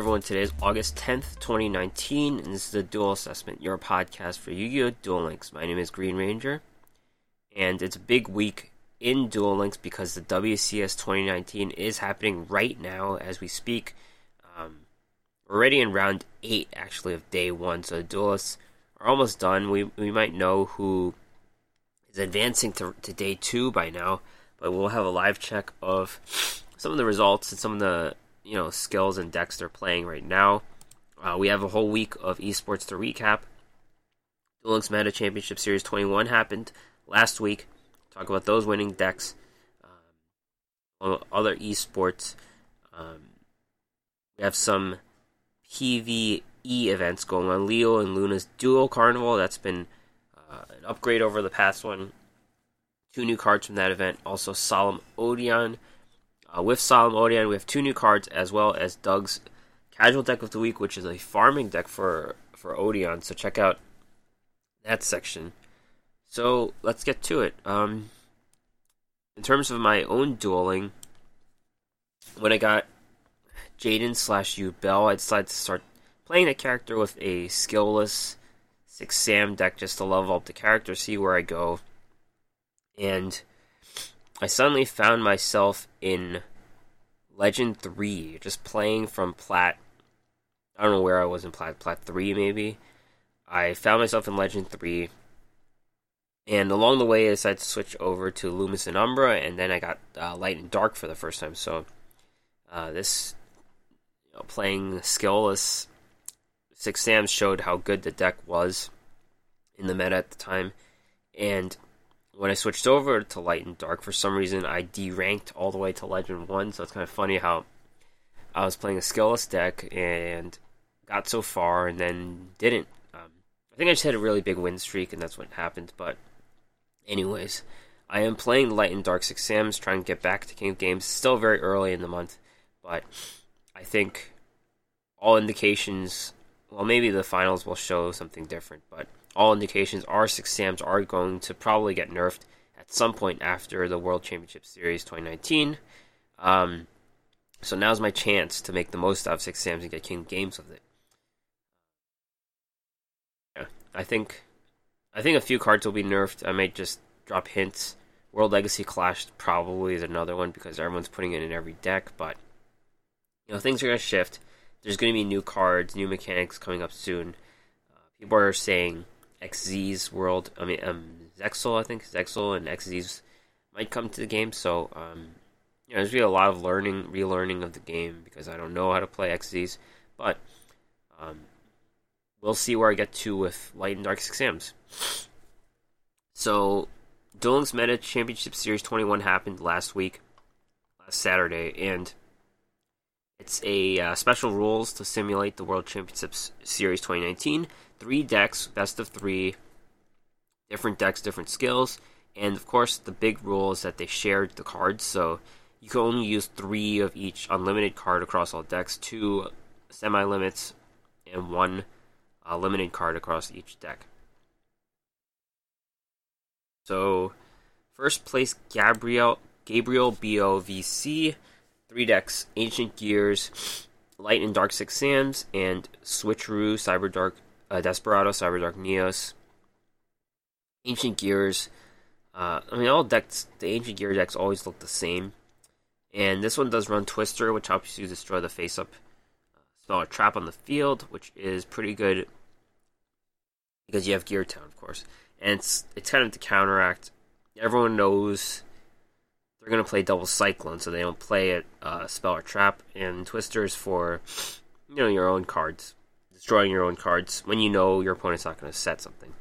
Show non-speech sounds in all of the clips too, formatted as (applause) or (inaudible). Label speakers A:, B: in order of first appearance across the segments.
A: Everyone, today is August 10th, 2019, and this is the Duel Assessment, your podcast for Yu-Gi-Oh! Duel Links. My name is GreenRanger, and it's a big week in Duel Links because the WCS 2019 is happening right now as we speak. Um, already in round 8, actually, of day 1, so the duelists are almost done. We, we might know who is advancing to, to day 2 by now, but we'll have a live check of some of the results and some of the you know skills and decks they're playing right now. Uh, we have a whole week of esports to recap. Duel Links Meta Championship Series 21 happened last week. Talk about those winning decks. Um, other esports. Um, we have some PVE events going on. Leo and Luna's Duel Carnival. That's been uh, an upgrade over the past one. Two new cards from that event. Also, Solemn Odion uh, with Solemn Odion, we have two new cards as well as Doug's Casual Deck of the Week, which is a farming deck for for Odion. So check out that section. So let's get to it. Um, in terms of my own dueling, when I got Jaden slash Yubel, I decided to start playing a character with a skillless six Sam deck just to level up the character, see where I go. And I suddenly found myself in Legend 3, just playing from Plat. I don't know where I was in Plat, Plat 3 maybe. I found myself in Legend 3, and along the way I decided to switch over to Lumis and Umbra, and then I got uh, Light and Dark for the first time. So uh, this you know, playing skillless Six Sams showed how good the deck was in the meta at the time, and when I switched over to Light and Dark, for some reason I deranked all the way to Legend 1, so it's kind of funny how I was playing a skillless deck and got so far and then didn't. Um, I think I just had a really big win streak and that's what happened, but anyways, I am playing Light and Dark Six Sams, trying to get back to King of Games. Still very early in the month, but I think all indications, well, maybe the finals will show something different, but all indications are Six Sams are going to probably get nerfed at some point after the World Championship Series 2019. Um, so now's my chance to make the most out of Six Sams and get King Games with it. Yeah, I think I think a few cards will be nerfed. I might just drop hints. World Legacy Clash probably is another one because everyone's putting it in every deck, but you know things are gonna shift. There's gonna be new cards, new mechanics coming up soon. Uh, people are saying Xyz world. I mean, um, Zexal, I think Zexal and Xyz might come to the game. So, um, you know, there's really a lot of learning, relearning of the game because I don't know how to play Xyz. But um, we'll see where I get to with Light and Dark Exams. So, Duel Links Meta Championship Series 21 happened last week, last Saturday, and it's a uh, special rules to simulate the World Championships Series 2019 three decks, best of three, different decks, different skills, and of course the big rule is that they shared the cards, so you can only use three of each unlimited card across all decks, two semi limits, and one uh, limited card across each deck. So, first place Gabriel Gabriel BOVC, three decks, Ancient Gears, Light and Dark Six Sams, and Switcheroo Cyber Dark uh, Desperado, Cyberdark Neos, Ancient Gears. Uh, I mean, all decks, the Ancient Gear decks always look the same. And this one does run Twister, which helps you destroy the face up uh, spell a trap on the field, which is pretty good because you have Gear Town, of course. And it's, it's kind of to counteract. Everyone knows they're going to play Double Cyclone, so they don't play it uh, spell or trap. And Twisters for, you know, your own cards destroying your own cards when you know your opponent's not going to set something.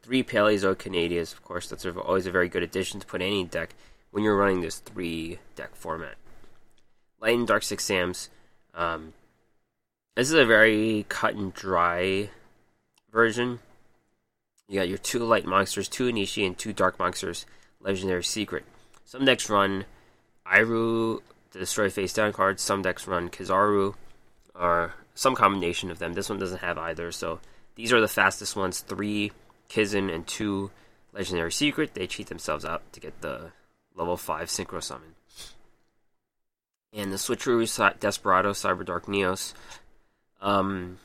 A: Three Paleozoic of course, that's always a very good addition to put any deck when you're running this three deck format. Light and Dark Six Sams. Um, this is a very cut and dry version. You got your two light monsters, two Enishi, and two dark monsters, Legendary Secret. Some decks run Irou to destroy face down cards, some decks run Kizaru or some combination of them. This one doesn't have either, so these are the fastest ones: three Kizan and two Legendary Secret. They cheat themselves out to get the level five Synchro Summon. and the Switcheroo Desperado Cyber Dark Neos. Um,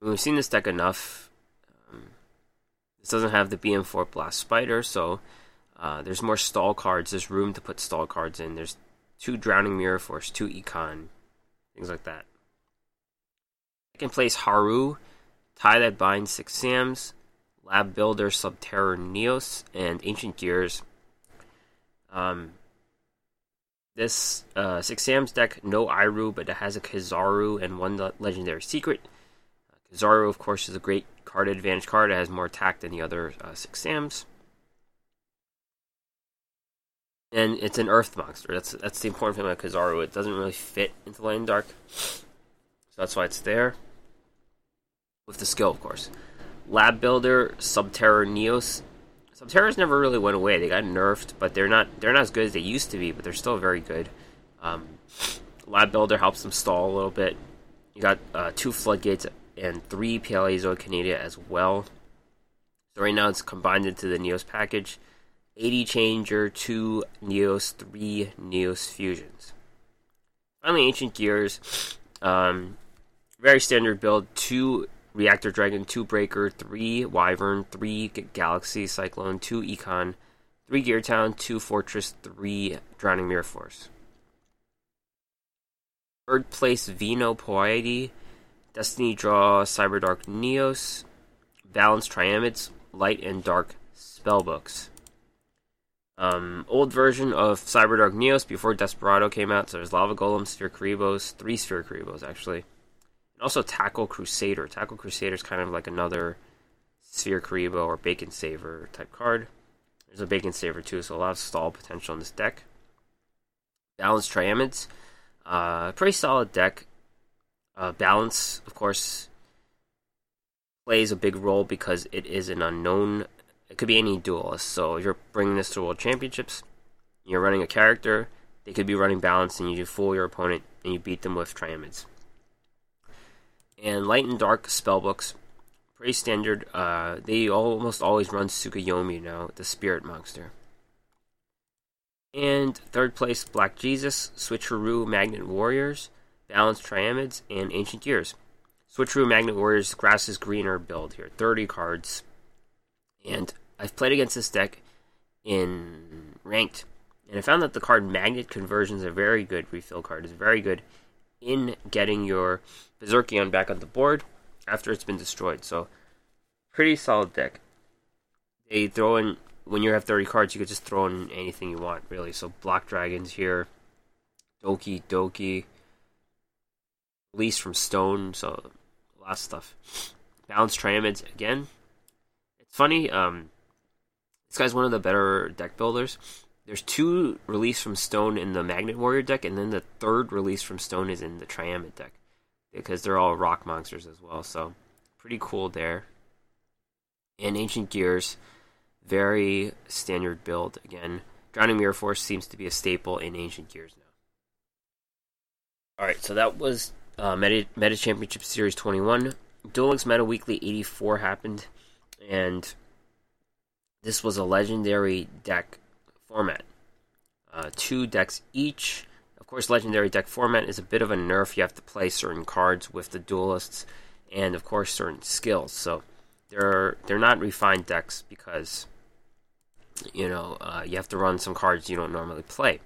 A: we've seen this deck enough. Um, this doesn't have the BM4 Blast Spider, so uh, there's more stall cards. There's room to put stall cards in. There's two Drowning Mirror Force, two Econ, things like that. Second place, Haru, Tie That Binds, Six Sams, Lab Builder, Subterror Neos, and Ancient Gears. Um, this uh, Six Sam's deck, no Irou, but it has a Kizaru and one legendary secret. Uh, Kizaru, of course, is a great card advantage card. It has more attack than the other uh, Six Sams. And it's an Earth monster. That's that's the important thing about Kizaru. It doesn't really fit into Light and Dark, so that's why it's there. With the skill, of course. Lab Builder, Subterror Neos, Subterrors never really went away. They got nerfed, but they're not they're not as good as they used to be. But they're still very good. Um, Lab Builder helps them stall a little bit. You got uh, two Floodgates and three Paleozoic Canadia as well. So right now it's combined into the Neos package. 80 Changer, 2 Neos, 3 Neos Fusions. Finally, Ancient Gears. Um, very standard build. 2 Reactor Dragon, 2 Breaker, 3 Wyvern, 3 Galaxy Cyclone, 2 Econ, 3 Gear Town, 2 Fortress, 3 Drowning Mirror Force. Third place Vino Poiety, Destiny Draw Cyberdark Neos, Balance Triamids, Light and Dark Spellbooks. Um, old version of Cyberdark Neos before Desperado came out, so there's Lava Golem, Sphere Kuribohs, three Sphere Kuribohs actually also Tackle Crusader. Tackle Crusader is kind of like another Sphere Kuriboh or Bacon Saver type card. There's a Bacon Saver too, so a lot of stall potential in this deck. Balance Triamids. Uh, pretty solid deck. Uh, balance, of course, plays a big role because it is an unknown. It could be any duelist. So if you're bringing this to World Championships, you're running a character, they could be running balance, and you fool your opponent and you beat them with Triamids and light and dark spellbooks. Pretty standard. Uh, they almost always run Tsukuyomi now, the spirit monster. And third place, Black Jesus, Switcheroo Magnet Warriors, Balanced Triamids, and Ancient Gears. Switcheroo Magnet Warriors, Grass is Greener build here, 30 cards. And I've played against this deck in ranked, and I found that the card Magnet Conversion is a very good refill card. It's very good in getting your Berserkion back on the board after it's been destroyed. So, pretty solid deck. They throw in, when you have 30 cards, you could just throw in anything you want, really. So, Black Dragons here, Doki Doki, Release from Stone, so a lot of stuff. Balance Triamids again. It's funny, um, this guy's one of the better deck builders there's two release from Stone in the Magnet Warrior deck, and then the third release from Stone is in the Triamid deck because they're all rock monsters as well. So pretty cool there. And Ancient Gears, very standard build again. Drowning Mirror Force seems to be a staple in Ancient Gears now. All right, so that was uh, Meta, Meta Championship Series 21. Duel Meta Weekly 84 happened, and this was a legendary deck format. Uh, two decks each. Of course, legendary deck format is a bit of a nerf. You have to play certain cards with the duelists, and of course, certain skills. So they're they're not refined decks because you know uh, you have to run some cards you don't normally play.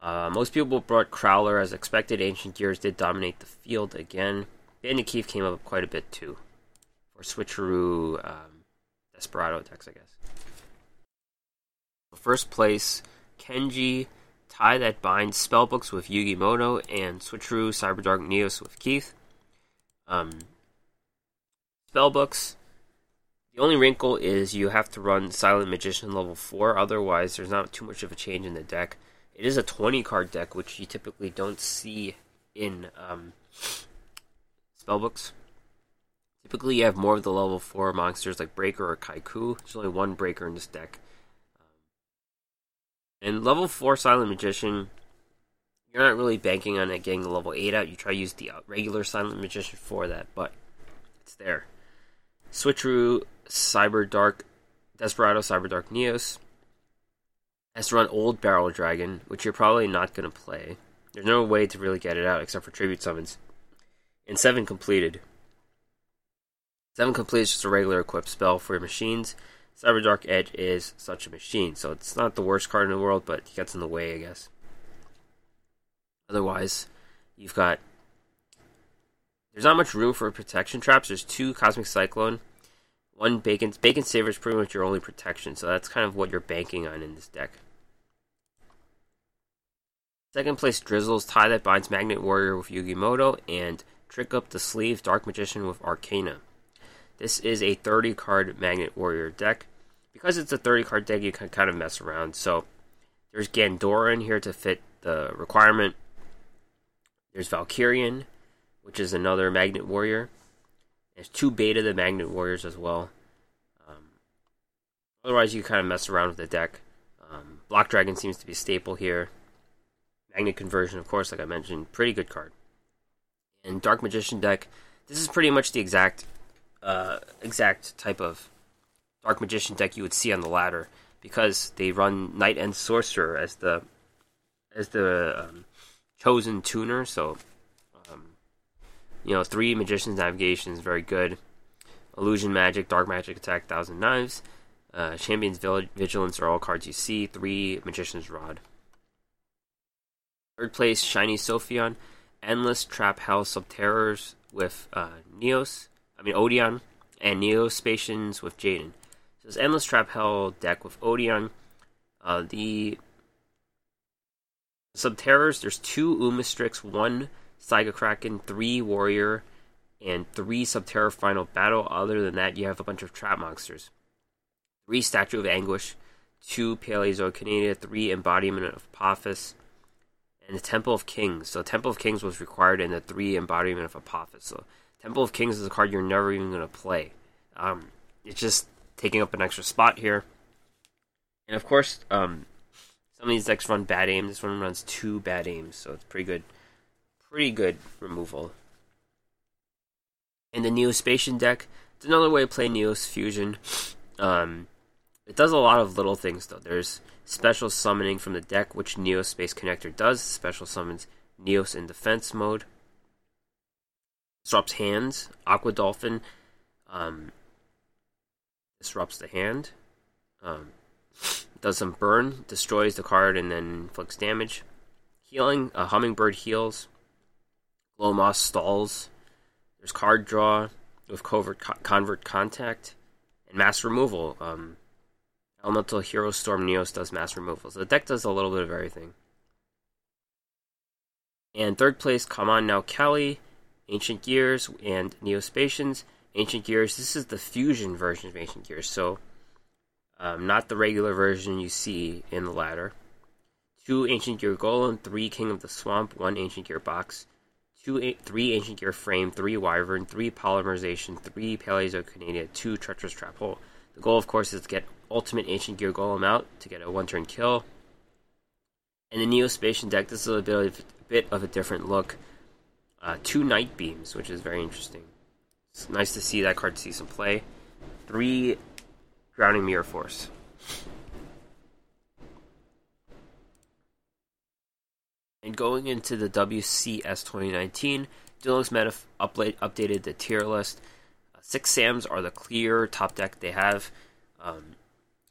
A: Uh, most people brought Crowler as expected. Ancient Gears did dominate the field again. Bandit came up quite a bit too for switcheroo um, Desperado decks, I guess. First place, Kenji, Tie That Binds Spellbooks with Yugi Muto, and Switcheroo Cyberdark Neos with Keith. Um, spellbooks. The only wrinkle is you have to run Silent Magician level 4, otherwise, there's not too much of a change in the deck. It is a 20 card deck, which you typically don't see in um, spellbooks. Typically, you have more of the level 4 monsters like Breaker or Kaiku. There's only one Breaker in this deck. And level 4 Silent Magician, you're not really banking on it getting the level 8 out. You try to use the uh, regular Silent Magician for that, but it's there. Switcheroo, Cyber Dark, Desperado, Cyber Dark Neos. has to run Old Barrel Dragon, which you're probably not going to play. There's no way to really get it out except for tribute summons. And 7 completed. 7 complete is just a regular equipped spell for your machines. Cyberdark Edge is such a machine, so it's not the worst card in the world, but it gets in the way, I guess. Otherwise, you've got. There's not much room for protection traps. There's two Cosmic Cyclone, one Bacon. Bacon Saver is pretty much your only protection, so that's kind of what you're banking on in this deck. Second place Drizzles tie that binds Magnet Warrior with Yugi Muto and Trick Up the Sleeve Dark Magician with Arkana. This is a 30 card Magnet Warrior deck. Because it's a 30 card deck, you can kind of mess around. So there's Gandora in here to fit the requirement. There's Valkyrion, which is another Magnet Warrior. There's two Beta the Magnet Warriors as well. Um, otherwise, you kind of mess around with the deck. Um, Block Dragon seems to be staple here. Magnet Conversion, of course, like I mentioned, pretty good card. And Dark Magician deck, this is pretty much the exact uh, exact type of Dark Magician deck you would see on the ladder because they run Knight and Sorcerer as the as the um, chosen tuner. So, um, you know, three Magician's Navigation is very good. Illusion Magic, Dark Magic Attack, Thousand Knives, uh, Champion's Vigilance are all cards you see. Three Magician's Rod. Third place, Shiny Sophion, Endless Trap House of Terrors with uh, Neos, I mean Odion, and Neospacians with Jaden. So it's Endless Trap Hell deck with Odion. Uh, the Subterrors, there's two Umastryx, one Stygokraken, three Warrior, and three Subterror Final Battle. Other than that, you have a bunch of trap monsters. Three Statue of Anguish, two Paleozoic three Embodiment of Apophis, and the Temple of Kings. So Temple of Kings was required in the three embodiment of Apophis. So Temple of Kings is a card you're never even going to play. Um, it's just taking up an extra spot here. And of course, um, some of these decks run bad aim. This one runs two bad aims, so it's pretty good. Pretty good removal. And the Neospacian deck, it's another way to play Neos Fusion. Um, it does a lot of little things though. There's special summoning from the deck, which Neos Space Connector does. Special summons Neos in defense mode. Disrupts hands. Aqua Dolphin um, disrupts the hand. Um, does some burn, destroys the card, and then inflicts damage. Healing. A Hummingbird heals. Glow Moss stalls. There's card draw with covert co- convert contact and mass removal. Um, Elemental Hero Storm Neos does mass removal. So the deck does a little bit of everything. And third place, come on now, Kelly, Ancient Gears, and Neospacians. Ancient Gears, this is the fusion version of Ancient Gears, so um, not the regular version you see in the ladder. Two Ancient Gear Golem, three King of the Swamp, one Ancient Gear Box, two, three Ancient Gear Frame, three Wyvern, three Polymerization, three Paleozoic two Treacherous Trap Hole. The goal, of course, is to get Ultimate Ancient Gear Golem out to get a one turn kill. And the Neospacian deck, this is a bit of, a bit of a different look. Uh, two Night Beams, which is very interesting. It's nice to see that card see some play. Three Drowning Mirror Force. And going into the WCS 2019, Duel Links Meta upla- updated the tier list. Uh, six Sams are the clear top deck they have. Um,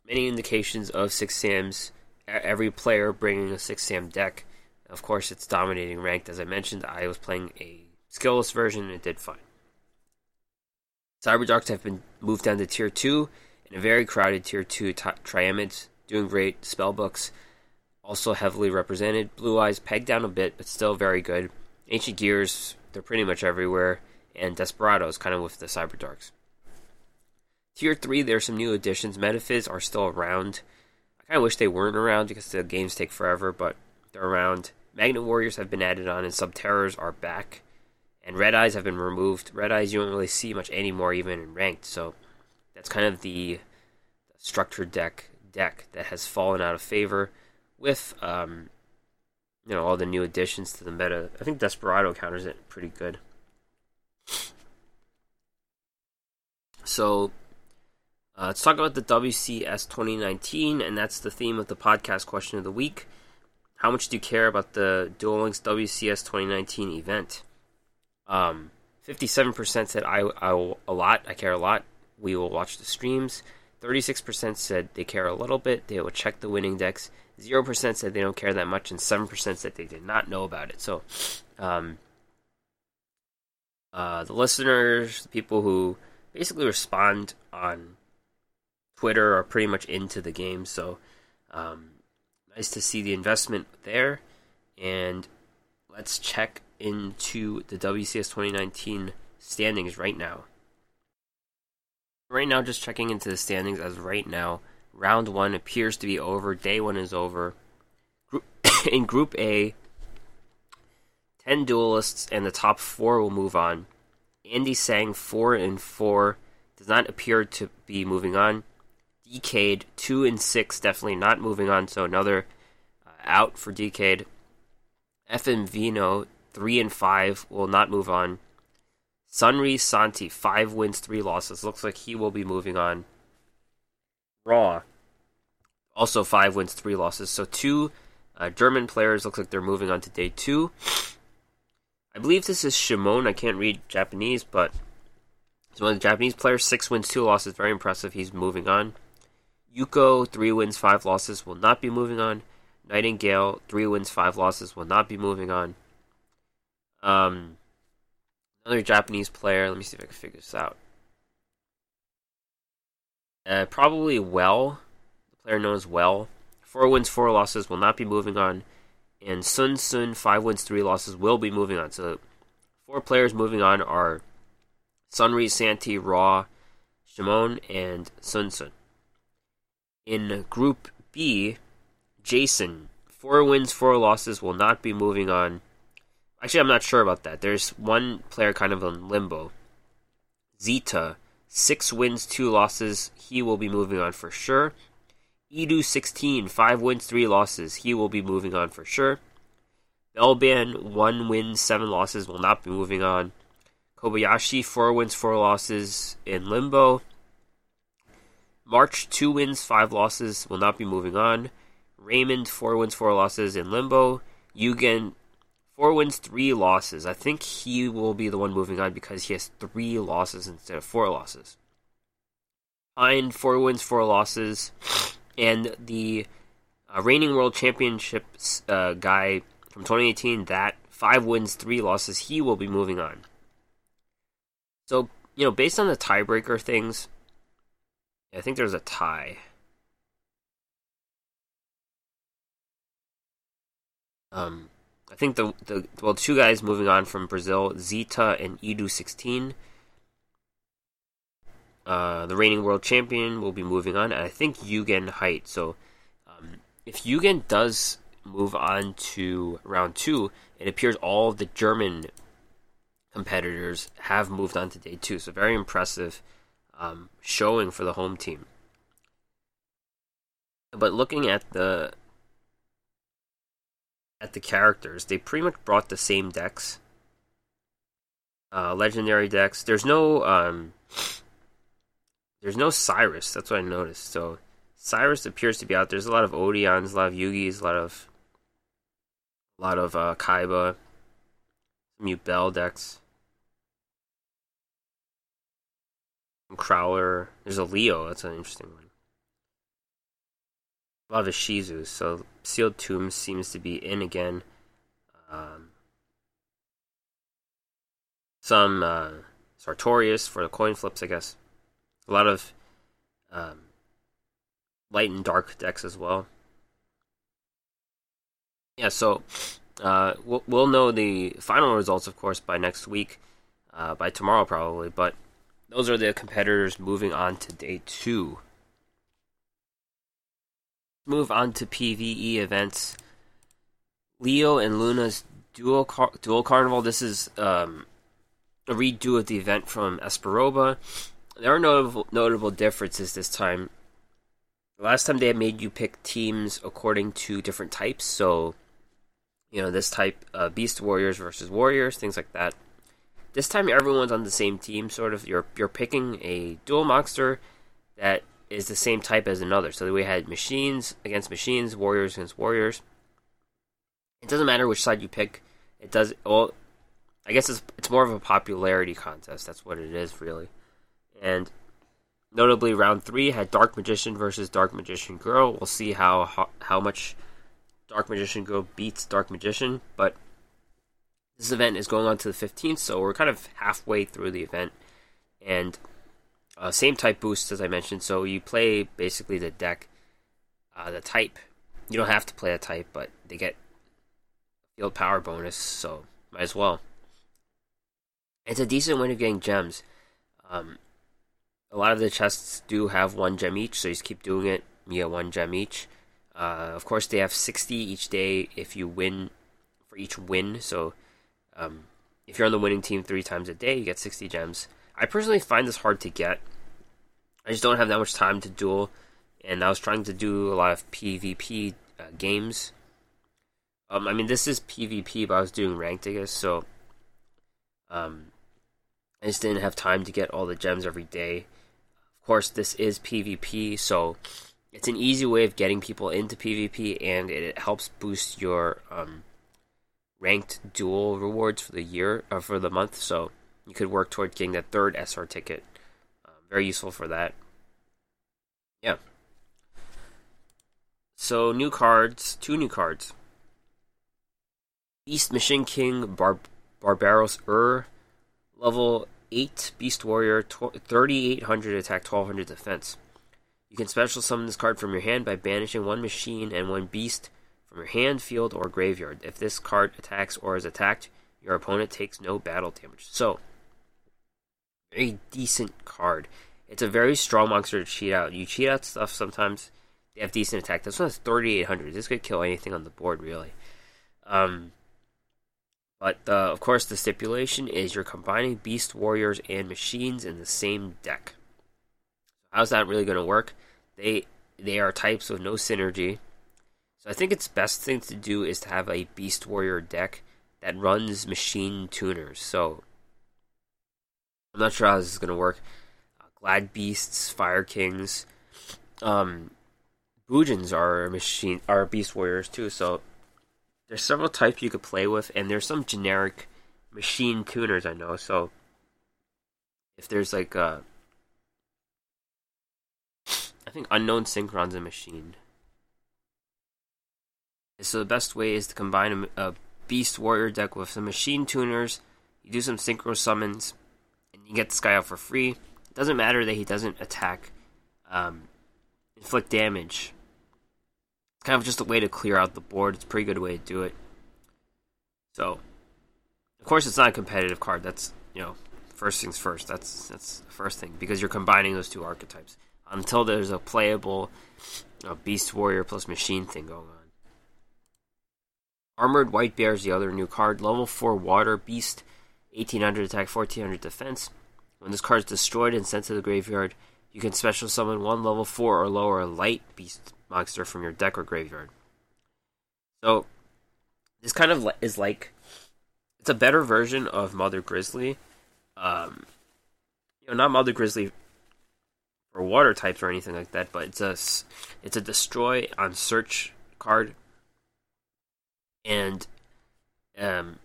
A: many indications of six Sams. Every player bringing a six Sam deck. Of course, it's dominating ranked. As I mentioned, I was playing a skillless version and it did fine. Cyberdarks have been moved down to tier 2 in a very crowded tier 2 t- Triamids, doing great. Spellbooks also heavily represented. Blue Eyes pegged down a bit, but still very good. Ancient Gears, they're pretty much everywhere. And Desperados, kind of with the Cyberdarks. Tier 3, there's some new additions. Metaphys are still around. I kind of wish they weren't around because the games take forever, but they're around. Magnet Warriors have been added on, and Subterrors are back. And Red Eyes have been removed. Red Eyes you don't really see much anymore, even in ranked. So that's kind of the structured deck deck that has fallen out of favor with um, you know all the new additions to the meta. I think Desperado counters it pretty good. So Uh, let's talk about the WCS 2019, and that's the theme of the podcast question of the week. How much do you care about the Duel Links WCS 2019 event? Um, 57% said I, I a lot, I care a lot. We will watch the streams. 36% said they care a little bit. They will check the winning decks. 0% said they don't care that much, and 7% said they did not know about it. So, um, uh, the listeners, the people who basically respond on Twitter, are pretty much into the game. So, um, nice to see the investment there. And let's check into the WCS 2019 standings right now. Right now, just checking into the standings as right now, round one appears to be over. Day one is over. (coughs) In Group A, 10 duelists and the top four will move on. Andy Sang 4 and 4 does not appear to be moving on. Decade 2 and 6 definitely not moving on, so another uh, out for Decade. FM Vino 3 and 5 will not move on. Sunri Santi, 5 wins, 3 losses. Looks like he will be moving on. Raw, also 5 wins, 3 losses. So, two uh, German players looks like they're moving on to day 2. I believe this is Shimon. I can't read Japanese, but he's one of the Japanese players. 6 wins, 2 losses. Very impressive. He's moving on. Yuko, 3 wins, 5 losses, will not be moving on. Nightingale, 3 wins, 5 losses, will not be moving on. Um, another Japanese player. Let me see if I can figure this out. Uh, probably Well, the player known as Well. Four wins, four losses will not be moving on, and Sun Sun five wins, three losses will be moving on. So, four players moving on are Sunri, Santi, Raw, Shimon, and Sun Sun. In Group B, Jason four wins, four losses will not be moving on. Actually, I'm not sure about that. There's one player kind of in limbo. Zeta, six wins, two losses. He will be moving on for sure. Edu 16, five wins, three losses. He will be moving on for sure. Belban, one win, seven losses, will not be moving on. Kobayashi, four wins, four losses in limbo. March, two wins, five losses, will not be moving on. Raymond, four wins, four losses in limbo. Yugen, Four wins, three losses. I think he will be the one moving on because he has three losses instead of four losses. Pine, four wins, four losses. And the uh, reigning world championships uh, guy from 2018, that five wins, three losses, he will be moving on. So, you know, based on the tiebreaker things, I think there's a tie. Um, I think the the well two guys moving on from Brazil, Zita and Edu sixteen. Uh, the reigning world champion will be moving on, and I think Yugen Height. So, um, if Yugen does move on to round two, it appears all the German competitors have moved on to day two. So, very impressive um, showing for the home team. But looking at the at the characters, they pretty much brought the same decks. Uh, legendary decks. There's no um, there's no Cyrus. That's what I noticed. So Cyrus appears to be out. There's a lot of Odions, a lot of Yugis, a lot of a lot of uh, Kaiba, some Yubel decks. Crowler. There's a Leo. That's an interesting one a lot of Shizus, so Sealed Tomb seems to be in again. Um, some uh, Sartorius for the coin flips, I guess. A lot of um, light and dark decks as well. Yeah, so uh, we'll, we'll know the final results, of course, by next week, uh, by tomorrow probably. But those are the competitors moving on to day two move on to PVE events. Leo and Luna's duel car- duel carnival. This is um, a redo of the event from Esperoba. There are notable notable differences this time. Last time they made you pick teams according to different types, so you know this type uh, Beast Warriors versus Warriors, things like that. This time everyone's on the same team, sort of. You're you're picking a duel monster that is the same type as another. So we had machines against machines, warriors against warriors. It doesn't matter which side you pick. It does well. I guess it's it's more of a popularity contest. That's what it is really. And notably, round three had Dark Magician versus Dark Magician Girl. We'll see how how, how much Dark Magician Girl beats Dark Magician, but this event is going on to the 15th, so we're kind of halfway through the event. And uh, same type boosts as I mentioned, so you play basically the deck, uh, the type. You don't have to play a type, but they get field power bonus, so might as well. It's a decent way of getting gems. Um, a lot of the chests do have one gem each, so you just keep doing it. You get one gem each. Uh, of course, they have 60 each day if you win for each win. So, um, if you're on the winning team three times a day, you get 60 gems. I personally find this hard to get. I just don't have that much time to duel, and I was trying to do a lot of PvP uh, games. Um, I mean, this is PvP, but I was doing ranked, I guess, so um, I just didn't have time to get all the gems every day. Of course, this is PvP, so it's an easy way of getting people into PvP, and it helps boost your um, ranked duel rewards for the year or for the month. So you could work toward getting that third SR ticket. Uh, very useful for that. Yeah. So new cards, two new cards. Beast Machine King Bar- Barbaros Ur, level 8 Beast Warrior, 3800 attack, 1200 defense. You can special summon this card from your hand by banishing one machine and one beast from your hand, field, or graveyard. If this card attacks or is attacked, your opponent takes no battle damage. So, very decent card. It's a very strong monster to cheat out. You cheat out stuff sometimes, they have decent attack. This one has 3,800. This could kill anything on the board, really. Um, but uh, of course, the stipulation is you're combining beast warriors and machines in the same deck. How's that really going to work? They they are types with no synergy. I think its best thing to do is to have a beast warrior deck that runs machine tuners. So I'm not sure how this is going to work. Uh, Glad Beasts, Fire Kings, um, Bujins are machine are beast warriors too. So there's several types you could play with, and there's some generic machine tuners I know. So if there's like a I think Unknown Synchron's a machine. So the best way is to combine a, a Beast Warrior deck with some machine tuners. You do some synchro summons, and you get this guy out for free. It doesn't matter that he doesn't attack, um, inflict damage. It's kind of just a way to clear out the board. It's a pretty good way to do it. So, of course, it's not a competitive card. That's you know, first things first. That's that's the first thing because you're combining those two archetypes until there's a playable uh, Beast Warrior plus Machine thing going on. Armored White Bear is the other new card. Level 4 Water Beast, 1800 attack, 1400 defense. When this card is destroyed and sent to the graveyard, you can special summon one level 4 or lower light beast monster from your deck or graveyard. So, this kind of is like. It's a better version of Mother Grizzly. Um, you know, not Mother Grizzly or water types or anything like that, but it's a it's a destroy on search card, and um,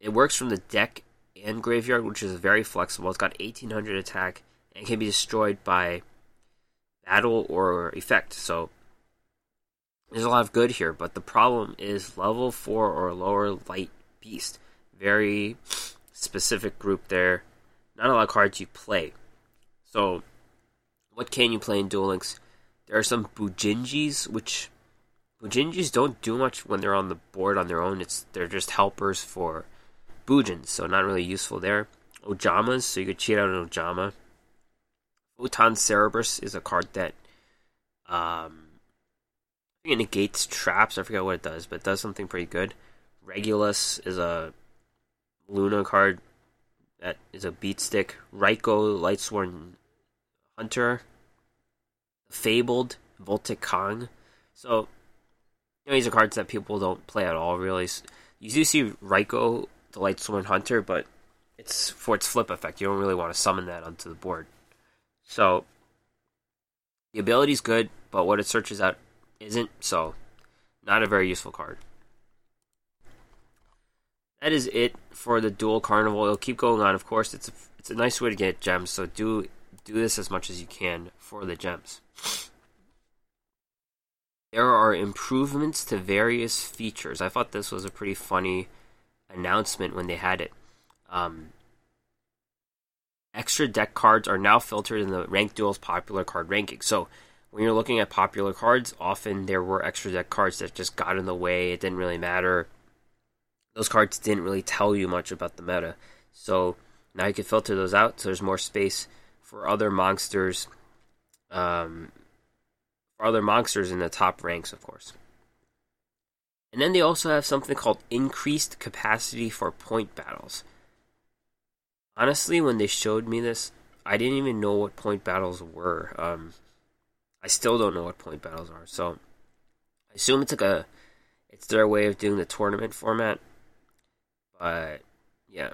A: it works from the deck and graveyard, which is very flexible. It's got 1800 attack and can be destroyed by battle or effect. So there's a lot of good here, but the problem is level four or lower light beast. Very specific group there. Not a lot of cards you play. So what can you play in Duel Links? There are some Bujingis, which Bujingis don't do much when they're on the board on their own. It's they're just helpers for Bujins, so not really useful there. Ojamas, so you could cheat out an Ojama. Photon Cerberus is a card that um, it negates traps. I forget what it does, but it does something pretty good. Regulus is a Luna card that is a beat stick. Ryko Lightsworn Hunter, Fabled, Voltic Kong. So, know, these are cards that people don't play at all, really. You do see Ryko, the Lightsworn Hunter, but it's for its flip effect. You don't really want to summon that onto the board. So, The ability's good, but what it searches out isn't, so not a very useful card. That is it for the duel carnival. It'll keep going on, of course. It's a, it's a nice way to get gems, so do do this as much as you can for the gems. There are improvements to various features. I thought this was a pretty funny announcement when they had it. Um, extra deck cards are now filtered in the Rank Duel's popular card ranking. So when you're looking at popular cards, often there were extra deck cards that just got in the way. It didn't really matter. Those cards didn't really tell you much about the meta. So now you can filter those out. So there's more space for other monsters. Um, for other monsters in the top ranks, of course. And then they also have something called increased capacity for point battles. Honestly, when they showed me this, I didn't even know what point battles were. Um, I still don't know what point battles are. So I assume it's like a it's their way of doing the tournament format. But yeah.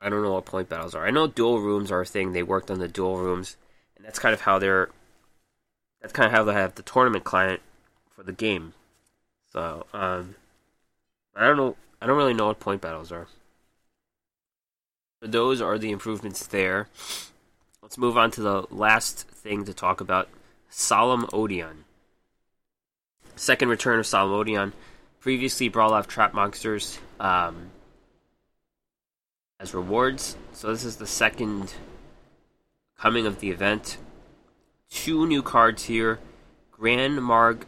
A: I don't know what point battles are. I know duel rooms are a thing. They worked on the duel rooms, and that's kind of how they're that's kind of how they have the tournament client for the game. So, um, I don't know. I don't really know what point battles are. those are the improvements there. Let's move on to the last thing to talk about Solemn Odeon. Second return of Solemn Odeon. Previously, Brawl off Trap Monsters um, as rewards. So, this is the second coming of the event. Two new cards here Granmarg.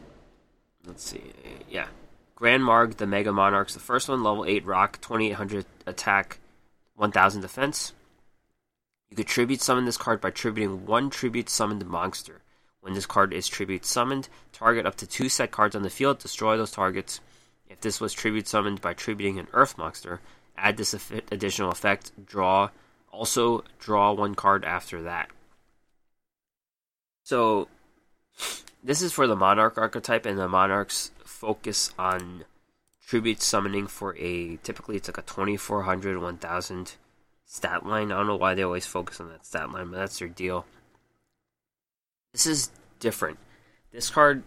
A: Let's see. Yeah. Granmarg, the Mega Monarchs. The first one, level 8 rock, 2800 attack, 1000 defense. You could tribute summon this card by tributing one tribute summoned monster. When this card is tribute summoned, target up to two set cards on the field, destroy those targets. If this was tribute summoned by tributing an earth monster, add this additional effect, draw, also draw one card after that. So, this is for the Monarch archetype, and the Monarchs focus on tribute summoning for a typically it's like a 2400 1000 stat line. I don't know why they always focus on that stat line, but that's their deal. This is different. This card,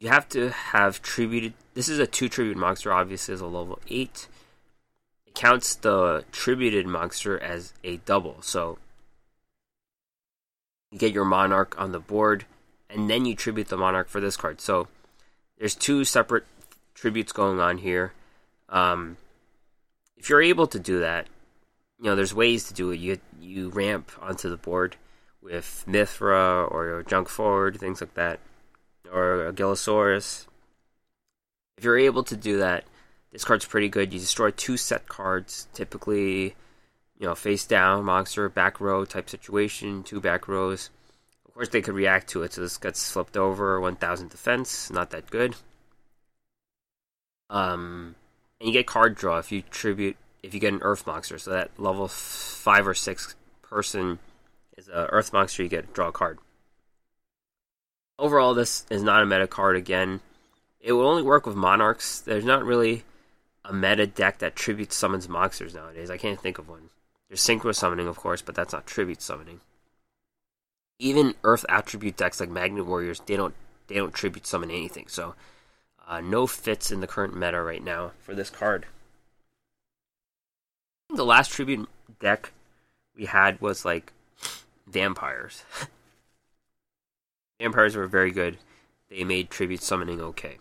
A: you have to have tributed. This is a two tribute monster, obviously, is a level 8. It counts the tributed monster as a double. So, you get your monarch on the board, and then you tribute the monarch for this card. So, there's two separate tributes going on here. Um, if you're able to do that, you know, there's ways to do it. You you ramp onto the board with Mithra or Junk Forward, things like that, or a Gilasaurus. If you're able to do that, this card's pretty good. You destroy two set cards, typically, you know, face down, monster, back row type situation, two back rows. Of course, they could react to it, so this gets flipped over, 1000 defense, not that good. Um, and you get card draw if you tribute if you get an Earth monster. So that level five or six person is a Earth monster. You get draw a card. Overall, this is not a meta card again. It will only work with monarchs. There's not really a meta deck that tribute summons monsters nowadays. I can't think of one. There's synchro summoning, of course, but that's not tribute summoning. Even Earth attribute decks like Magnet Warriors, they don't they don't tribute summon anything. So uh, no fits in the current meta right now for this card. The last tribute deck we had was like vampires. (laughs) vampires were very good. They made tribute summoning okay.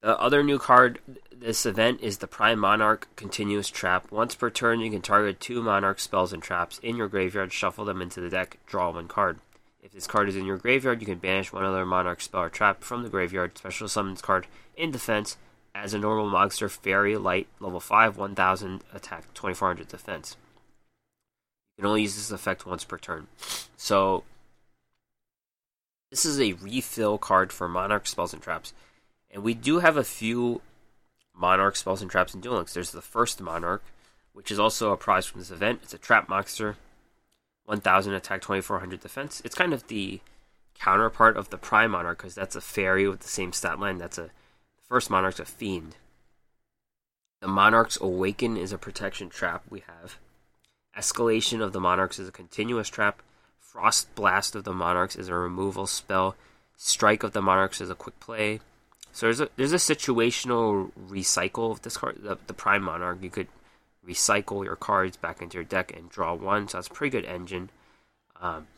A: The other new card this event is the Prime Monarch Continuous Trap. Once per turn, you can target two Monarch spells and traps in your graveyard, shuffle them into the deck, draw one card. If this card is in your graveyard, you can banish one other Monarch spell or trap from the graveyard, special summons card in defense as a normal monster, Fairy Light, level 5, 1000 attack, 2400 defense. You can only use this effect once per turn. So, this is a refill card for Monarch spells and traps. And we do have a few Monarch spells and traps and Duel Links. There's the first Monarch, which is also a prize from this event. It's a trap monster 1000 attack, 2400 defense. It's kind of the counterpart of the Prime Monarch because that's a fairy with the same stat line. That's a the first Monarch's a fiend. The Monarch's Awaken is a protection trap we have. Escalation of the Monarchs is a continuous trap. Frost Blast of the Monarchs is a removal spell. Strike of the Monarchs is a quick play. So there's a there's a situational recycle of this card. The, the Prime Monarch, you could recycle your cards back into your deck and draw one. So that's a pretty good engine. Um,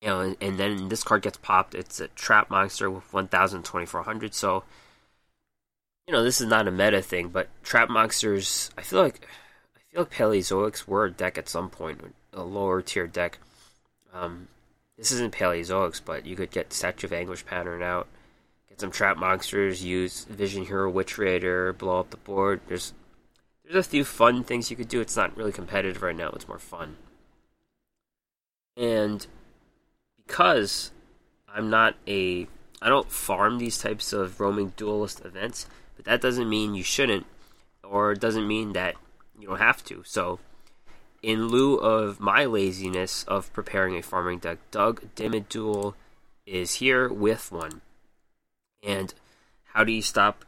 A: you know, and, and, then this card gets popped. It's a trap monster with 1,02400. So, you know, this is not a meta thing, but trap monsters. I feel like I feel like Paleozoics were a deck at some point, a lower tier deck. Um, this isn't Paleozoics, but you could get Statue of Anguish pattern out, some trap monsters, use Vision Hero Witch Raider, blow up the board. There's there's a few fun things you could do. It's not really competitive right now. It's more fun. And because I'm not a I don't farm these types of roaming duelist events, but that doesn't mean you shouldn't, or it doesn't mean that you don't have to. So, in lieu of my laziness of preparing a farming deck, Doug Dimmaduel is here with one. And how do you stop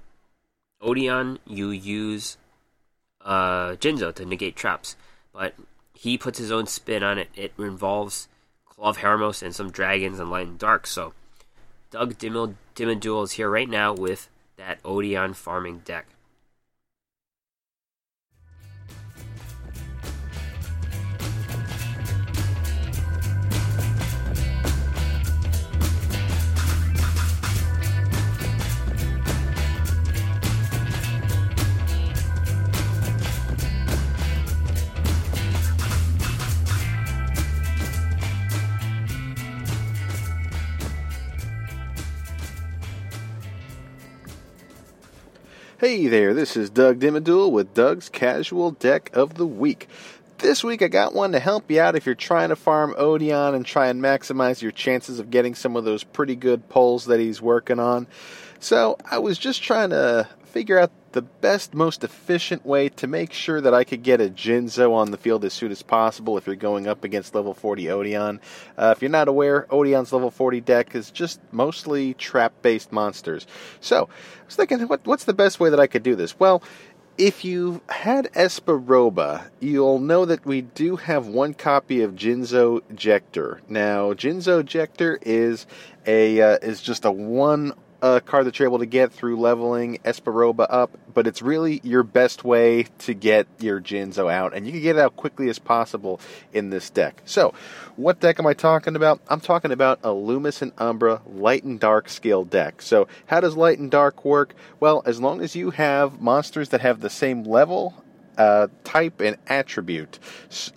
A: Odion? You use uh, Jinzo to negate traps, but he puts his own spin on it. It involves Claw of Hermos and some dragons and light and dark. So Doug Dimmaduel is here right now with that Odion farming deck.
B: Hey there, this is Doug Dimmaduel with Doug's Casual Deck of the Week. This week I got one to help you out if you're trying to farm Odion and try and maximize your chances of getting some of those pretty good pulls that he's working on. So I was just trying to figure out the best, most efficient way to make sure that I could get a Jinzo on the field as soon as possible if you're going up against level 40 Odion. Uh, if you're not aware, Odion's level 40 deck is just mostly trap based monsters. So I was thinking, what, what's the best way that I could do this? Well, if you've had Espa Roba, you'll know that we do have one copy of Jinzo Jector. Now, Jinzo Jector is a uh, is just a one a card that you're able to get through leveling Espa Roba up, but it's really your best way to get your Jinzo out, and you can get it out quickly as possible in this deck. So, what deck am I talking about? I'm talking about a Lumis and Umbra Light and Dark scale deck. So, how does Light and Dark work? Well, as long as you have monsters that have the same level uh, type and attribute,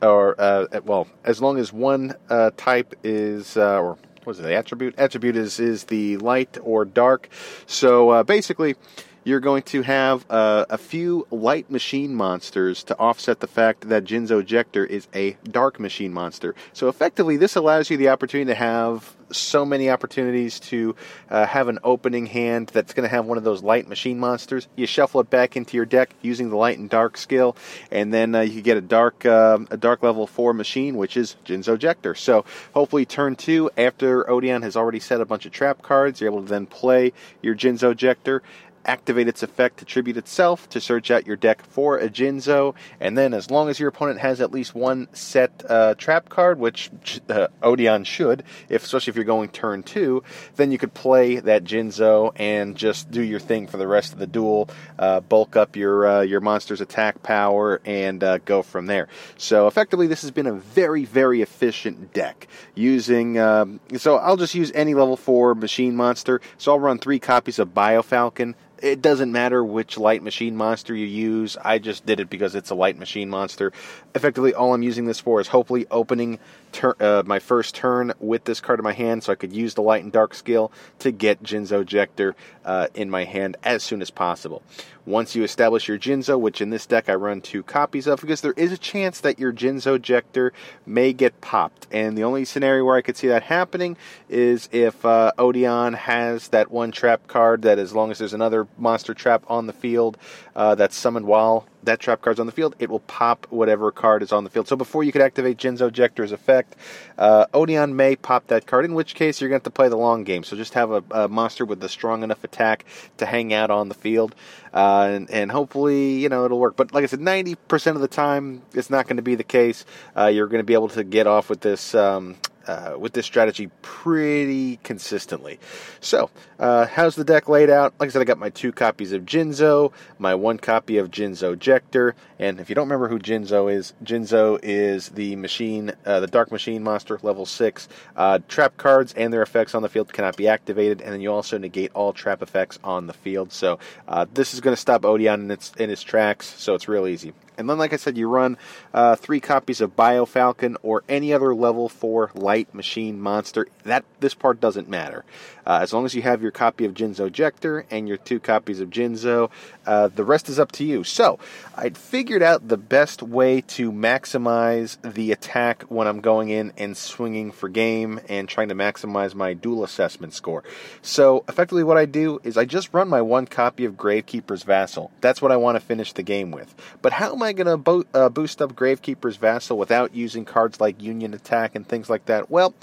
B: or uh, well, as long as one uh, type is, uh, or what is it, the attribute? Attribute is, is the light or dark. So uh, basically, you're going to have uh, a few light machine monsters to offset the fact that Jinzo Jector is a dark machine monster. So effectively, this allows you the opportunity to have so many opportunities to uh, have an opening hand that's going to have one of those light machine monsters. You shuffle it back into your deck using the light and dark skill, and then uh, you get a dark uh, a dark level four machine, which is Jinzo Jector. So hopefully, turn two after Odion has already set a bunch of trap cards, you're able to then play your Jinzo Jector activate its effect to tribute itself to search out your deck for a Jinzo, and then as long as your opponent has at least one set uh, trap card, which uh, Odion should, if especially if you're going turn two, then you could play that Jinzo and just do your thing for the rest of the duel, uh, bulk up your uh, your monster's attack power, and uh, go from there. So effectively, this has been a very very efficient deck using. Um, so I'll just use any level four machine monster. So I'll run three copies of Biofalcon it doesn't matter which light machine monster you use. I just did it because it's a light machine monster. Effectively, all I'm using this for is hopefully opening tur- uh, my first turn with this card in my hand so I could use the light and dark skill to get Jinzo Jector uh, in my hand as soon as possible. Once you establish your Jinzo, which in this deck I run two copies of, because there is a chance that your Jinzo Jector may get popped. And the only scenario where I could see that happening is if uh, Odion has that one trap card that, as long as there's another monster trap on the field uh, that's summoned while that trap card's on the field, it will pop whatever card is on the field. So before you could activate Jinzo Ejector's effect, uh, Odion may pop that card, in which case you're going to have to play the long game. So just have a, a monster with a strong enough attack to hang out on the field, uh, and, and, hopefully, you know, it'll work. But like I said, 90% of the time, it's not going to be the case. Uh, you're going to be able to get off with this um, uh, with this strategy pretty consistently. So, uh, how's the deck laid out? Like I said, I got my two copies of Jinzo, my one copy of Jinzo Ejector, and if you don't remember who Jinzo is, Jinzo is the machine, uh, the Dark Machine monster, level six. Uh, trap cards and their effects on the field cannot be activated, and then you also negate all trap effects on the field. So, uh, this is going to stop Odion in its in its tracks. So it's real easy. And then, like I said, you run uh, three copies of Bio Falcon or any other level four light machine monster. That this part doesn't matter. Uh, as long as you have your copy of Jinzo Ejector and your two copies of Jinzo, uh, the rest is up to you. So, I'd figured out the best way to maximize the attack when I'm going in and swinging for game and trying to maximize my duel assessment score. So, effectively, what I do is I just run my one copy of Gravekeeper's Vassal. That's what I want to finish the game with. But how am I going to bo- uh, boost up Gravekeeper's Vassal without using cards like Union Attack and things like that? Well,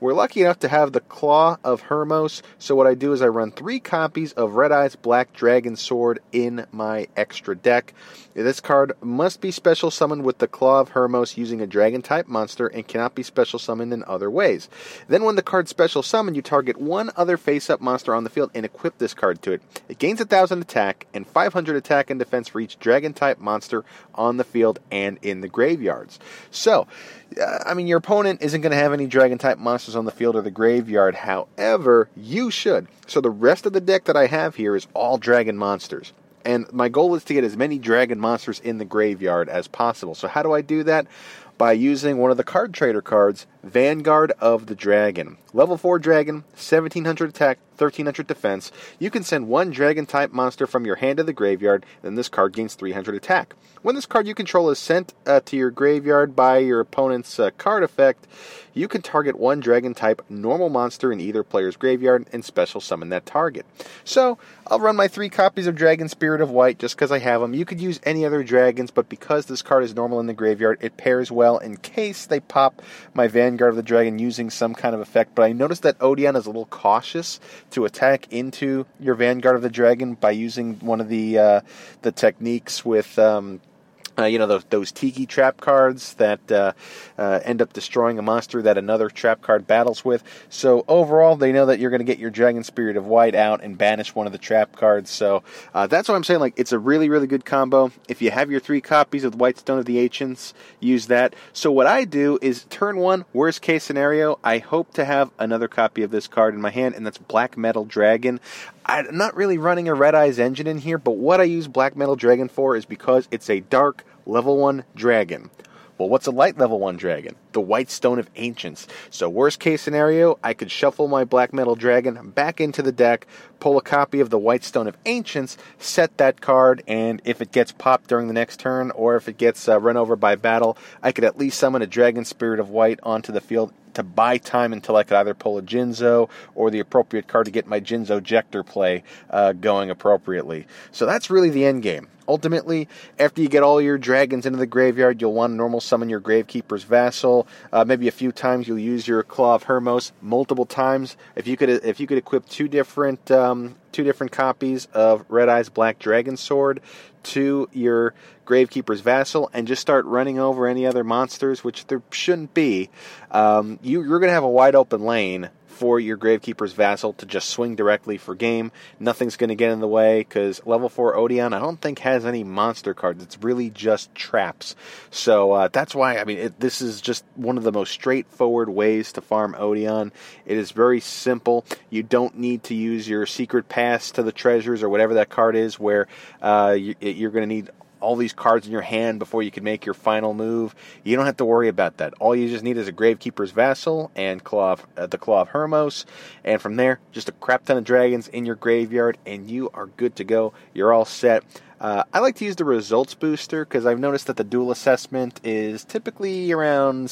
B: we're lucky enough to have the Claw of Hermos, so what I do is I run three copies of Red Eyes Black Dragon Sword in my extra deck. This card must be special summoned with the Claw of Hermos using a dragon type monster and cannot be special summoned in other ways. Then, when the card special summoned, you target one other face up monster on the field and equip this card to it. It gains 1000 attack and 500 attack and defense for each dragon type monster on the field and in the graveyards. So, I mean, your opponent isn't going to have any dragon type monsters on the field or the graveyard. However, you should. So, the rest of the deck that I have here is all dragon monsters. And my goal is to get as many dragon monsters in the graveyard as possible. So, how do I do that? By using one of the card trader cards, Vanguard of the Dragon. Level 4 dragon, 1700 attack, 1300 defense. You can send one dragon type monster from your hand to the graveyard, then this card gains 300 attack. When this card you control is sent uh, to your graveyard by your opponent's uh, card effect, you can target one dragon type normal monster in either player's graveyard and special summon that target. So, I'll run my three copies of Dragon Spirit of White just because I have them. You could use any other dragons, but because this card is normal in the graveyard, it pairs well in case they pop my Vanguard of the Dragon using some kind of effect. But I noticed that Odion is a little cautious to attack into your Vanguard of the Dragon by using one of the uh, the techniques with um, uh, you know those, those tiki trap cards that uh, uh, end up destroying a monster that another trap card battles with. So overall, they know that you're going to get your Dragon Spirit of White out and banish one of the trap cards. So uh, that's what I'm saying. Like it's a really really good combo. If you have your three copies of White Stone of the Ancients, use that. So what I do is turn one, worst case scenario, I hope to have another copy of this card in my hand, and that's Black Metal Dragon. I'm not really running a Red Eyes engine in here, but what I use Black Metal Dragon for is because it's a dark level 1 dragon. Well, what's a light level 1 dragon? The White Stone of Ancients. So, worst case scenario, I could shuffle my Black Metal Dragon back into the deck, pull a copy of the White Stone of Ancients, set that card, and if it gets popped during the next turn, or if it gets uh, run over by battle, I could at least summon a Dragon Spirit of White onto the field to buy time until I could either pull a Jinzo or the appropriate card to get my Jinzo Ejector play uh, going appropriately. So that's really the end game. Ultimately, after you get all your dragons into the graveyard, you'll want to normal summon your Gravekeeper's Vassal. Uh, maybe a few times you'll use your Claw of Hermos multiple times. If you could, if you could equip two different um, two different copies of Red Eyes Black Dragon Sword to your Gravekeeper's Vassal and just start running over any other monsters, which there shouldn't be, um, you, you're going to have a wide open lane for your Gravekeeper's Vassal to just swing directly for game. Nothing's going to get in the way because level 4 Odion, I don't think has any monster cards. It's really just traps. So uh, that's why, I mean, it, this is just one of the most straightforward ways to farm Odion. It is very simple. You don't need to use your secret pass to the treasures or whatever that card is where uh, you, you're going to need all these cards in your hand before you can make your final move. You don't have to worry about that. All you just need is a Gravekeeper's Vassal and Claw of, uh, the Claw of Hermos, and from there, just a crap ton of dragons in your graveyard, and you are good to go. You're all set. Uh, I like to use the results booster because I've noticed that the duel assessment is typically around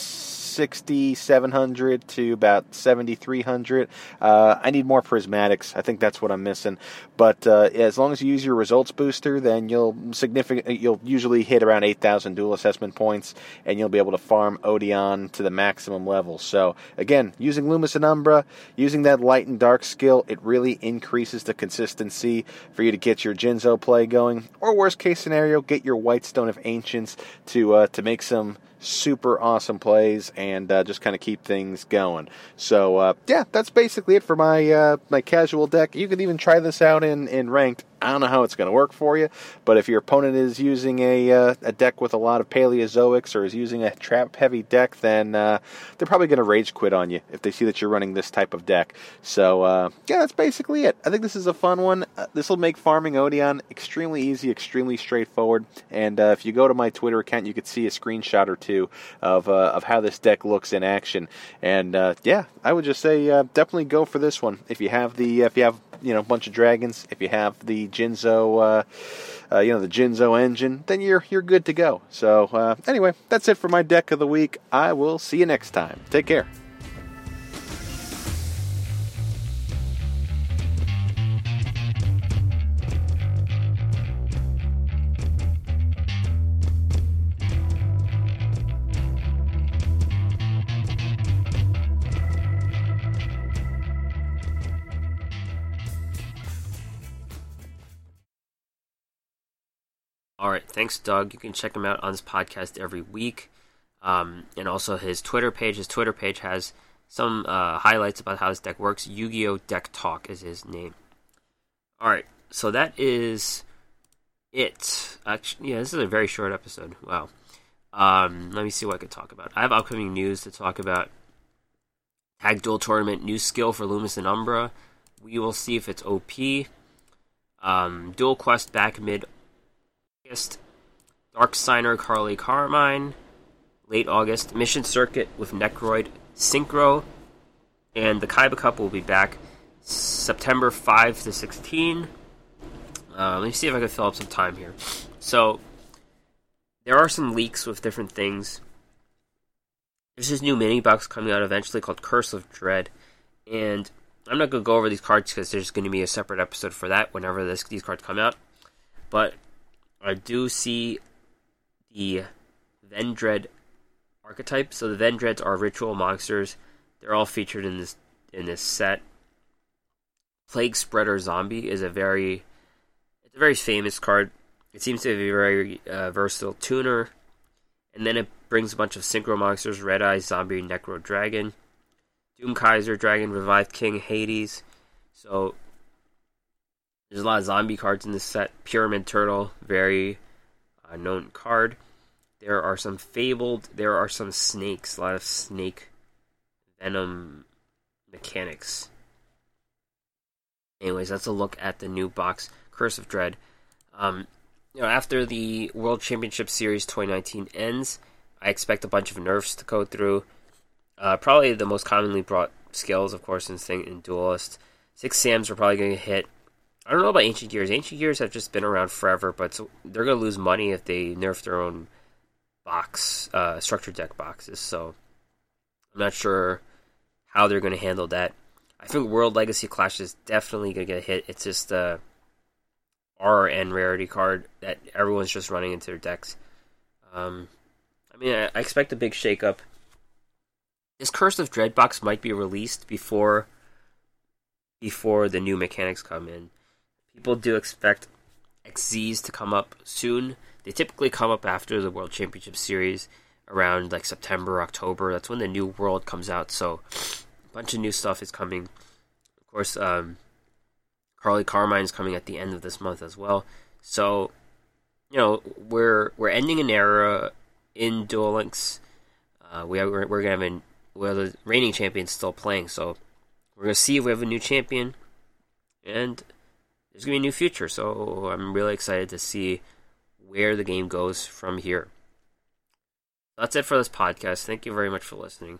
B: 6,700 to about 7,300. Uh, I need more prismatics. I think that's what I'm missing. But uh, as long as you use your results booster, then you'll significant. You'll usually hit around 8,000 duel assessment points, and you'll be able to farm Odion to the maximum level. So again, using Lumis and Umbra, using that light and dark skill, it really increases the consistency for you to get your Jinzo play going. Or worst case scenario, get your White Stone of Ancients to uh, to make some super awesome plays and uh, just kind of keep things going. So uh, yeah, that's basically it for my uh, my casual deck. You can even try this out in in ranked. I don't know how it's going to work for you, but if your opponent is using a uh, a deck with a lot of Paleozoics or is using a trap heavy deck, then uh, they're probably going to rage quit on you if they see that you're running this type of deck. So uh, yeah, that's basically it. I think this is a fun one. Uh, this will make farming Odion extremely easy, extremely straightforward. And uh, if you go to my Twitter account, you could see a screenshot or two of uh, of how this deck looks in action. And yeah, I would just say definitely go for this one if you have the if you have you know a bunch of dragons, if you have the Jinzo, uh, uh, you know the Jinzo engine, then you're you're good to go. So uh, anyway, that's it for my deck of the week. I will see you next time. Take care.
A: All right, thanks, Doug. You can check him out on his podcast every week, um, and also his Twitter page. His Twitter page has some uh, highlights about how this deck works. Yu-Gi-Oh! Deck Talk is his name. All right, so that is it. Actually, yeah, this is a very short episode. Wow. Um, let me see what I can talk about. I have upcoming news to talk about. Tag Duel Tournament, new skill for Lumis and Umbra. We will see if it's OP. Um, Duel Quest back mid August, Dark Signer Carly Carmine. Late August, Mission Circuit with Necroid Synchro. And the Kaiba Cup will be back September 5 to 16. Uh, let me see if I can fill up some time here. So, there are some leaks with different things. There's this new mini box coming out eventually called Curse of Dread. And I'm not going to go over these cards because there's going to be a separate episode for that whenever this, these cards come out. But I do see the Vendred archetype. So the Vendreds are ritual monsters. They're all featured in this in this set. Plague Spreader Zombie is a very it's a very famous card. It seems to be a very uh, versatile tuner. And then it brings a bunch of synchro monsters: Red Eye Zombie, Necro Dragon, Doom Kaiser Dragon, Revived King, Hades. So there's a lot of zombie cards in this set. Pyramid Turtle, very uh, known card. There are some fabled. There are some snakes. A lot of snake venom mechanics. Anyways, that's a look at the new box, Curse of Dread. Um, you know, after the World Championship Series 2019 ends, I expect a bunch of nerfs to go through. Uh, probably the most commonly brought skills, of course, and Duelist. Six Sams are probably going to hit. I don't know about Ancient Gears. Ancient Gears have just been around forever, but so they're going to lose money if they nerf their own box, uh, structured deck boxes. So I'm not sure how they're going to handle that. I think World Legacy Clash is definitely going to get hit. It's just a RN rarity card that everyone's just running into their decks. Um, I mean, I, I expect a big shakeup. This Curse of Dread box might be released before before the new mechanics come in people do expect Xyzs to come up soon. They typically come up after the World Championship Series around like September, October. That's when the new world comes out. So a bunch of new stuff is coming. Of course, um, Carly Carmine is coming at the end of this month as well. So you know we're we're ending an era in Duel Links. Uh, we are, we're, we're gonna have an well the reigning champion's still playing, so we're gonna see if we have a new champion, and there's going to be a new future. So I'm really excited to see where the game goes from here. That's it for this podcast. Thank you very much for listening.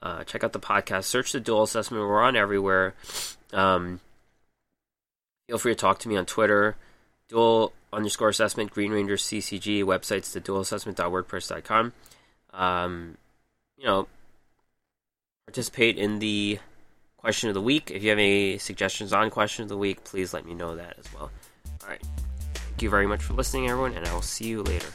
A: Uh, check out the podcast. Search the Duel Assessment. We're on everywhere. Um, feel free to talk to me on Twitter. Duel underscore assessment, Green Ranger CCG. Websites, the duelassessment.wordpress.com. Um, you know, participate in the question of the week. If you have any suggestions on question of the week, please let me know that as well. All right. Thank you very much for listening, everyone, and I will see you later.